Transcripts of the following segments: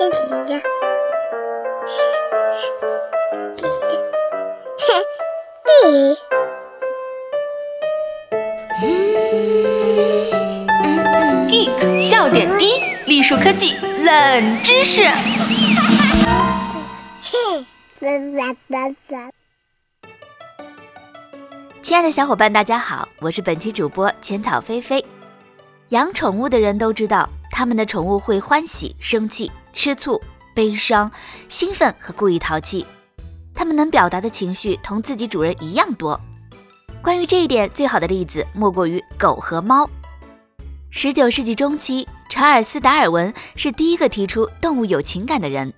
Geek 笑点低，栗树科技冷知识。亲爱的小伙伴，大家好，我是本期主播浅草菲菲。养宠物的人都知道，他们的宠物会欢喜、生气、吃醋、悲伤、兴奋和故意淘气，他们能表达的情绪同自己主人一样多。关于这一点，最好的例子莫过于狗和猫。十九世纪中期，查尔斯·达尔文是第一个提出动物有情感的人。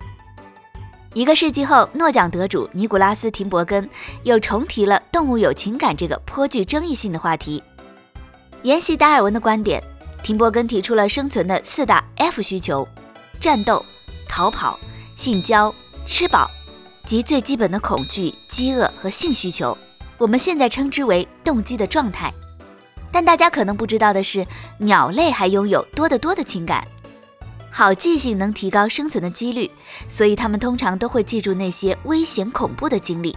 一个世纪后，诺奖得主尼古拉斯·廷伯根又重提了动物有情感这个颇具争议性的话题。沿袭达尔文的观点。廷伯根提出了生存的四大 F 需求：战斗、逃跑、性交、吃饱，及最基本的恐惧、饥饿和性需求。我们现在称之为动机的状态。但大家可能不知道的是，鸟类还拥有多得多的情感。好记性能提高生存的几率，所以它们通常都会记住那些危险恐怖的经历。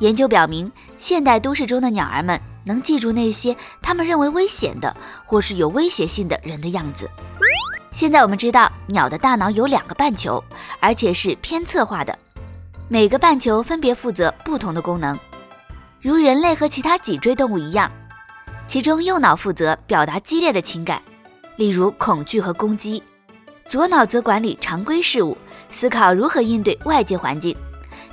研究表明，现代都市中的鸟儿们。能记住那些他们认为危险的或是有威胁性的人的样子。现在我们知道，鸟的大脑有两个半球，而且是偏侧化的，每个半球分别负责不同的功能。如人类和其他脊椎动物一样，其中右脑负责表达激烈的情感，例如恐惧和攻击；左脑则管理常规事务，思考如何应对外界环境，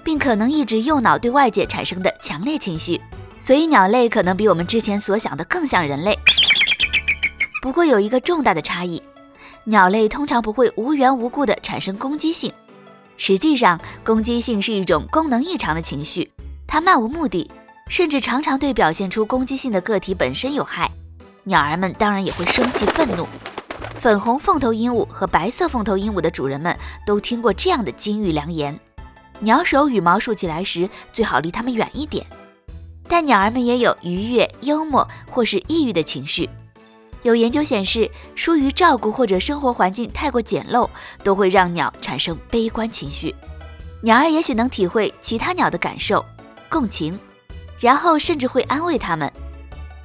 并可能抑制右脑对外界产生的强烈情绪。所以，鸟类可能比我们之前所想的更像人类。不过，有一个重大的差异：鸟类通常不会无缘无故地产生攻击性。实际上，攻击性是一种功能异常的情绪，它漫无目的，甚至常常对表现出攻击性的个体本身有害。鸟儿们当然也会生气、愤怒。粉红凤头鹦鹉和白色凤头鹦鹉的主人们都听过这样的金玉良言：鸟手羽毛竖起来时，最好离它们远一点。但鸟儿们也有愉悦、幽默或是抑郁的情绪。有研究显示，疏于照顾或者生活环境太过简陋，都会让鸟产生悲观情绪。鸟儿也许能体会其他鸟的感受，共情，然后甚至会安慰它们。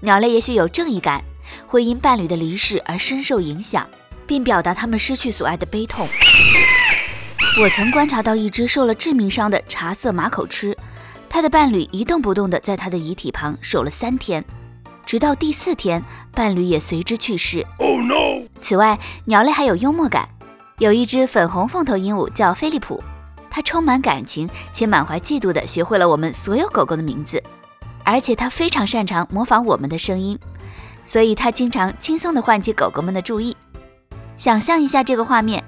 鸟类也许有正义感，会因伴侣的离世而深受影响，并表达他们失去所爱的悲痛。我曾观察到一只受了致命伤的茶色马口吃。它的伴侣一动不动地在它的遗体旁守了三天，直到第四天，伴侣也随之去世。此外，鸟类还有幽默感。有一只粉红凤头鹦鹉叫菲利普，它充满感情且满怀嫉妒地学会了我们所有狗狗的名字，而且它非常擅长模仿我们的声音，所以它经常轻松地唤起狗狗们的注意。想象一下这个画面：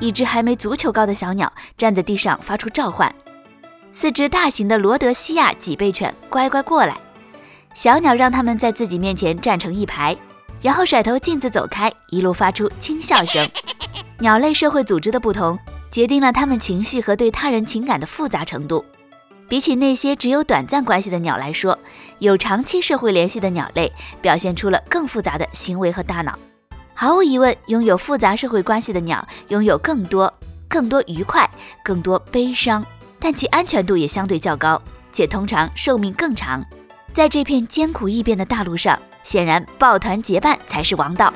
一只还没足球高的小鸟站在地上发出召唤。四只大型的罗德西亚脊背犬乖乖过来，小鸟让它们在自己面前站成一排，然后甩头径自走开，一路发出轻笑声。鸟类社会组织的不同，决定了它们情绪和对他人情感的复杂程度。比起那些只有短暂关系的鸟来说，有长期社会联系的鸟类表现出了更复杂的行为和大脑。毫无疑问，拥有复杂社会关系的鸟拥有更多、更多愉快、更多悲伤。但其安全度也相对较高，且通常寿命更长。在这片艰苦异变的大陆上，显然抱团结伴才是王道。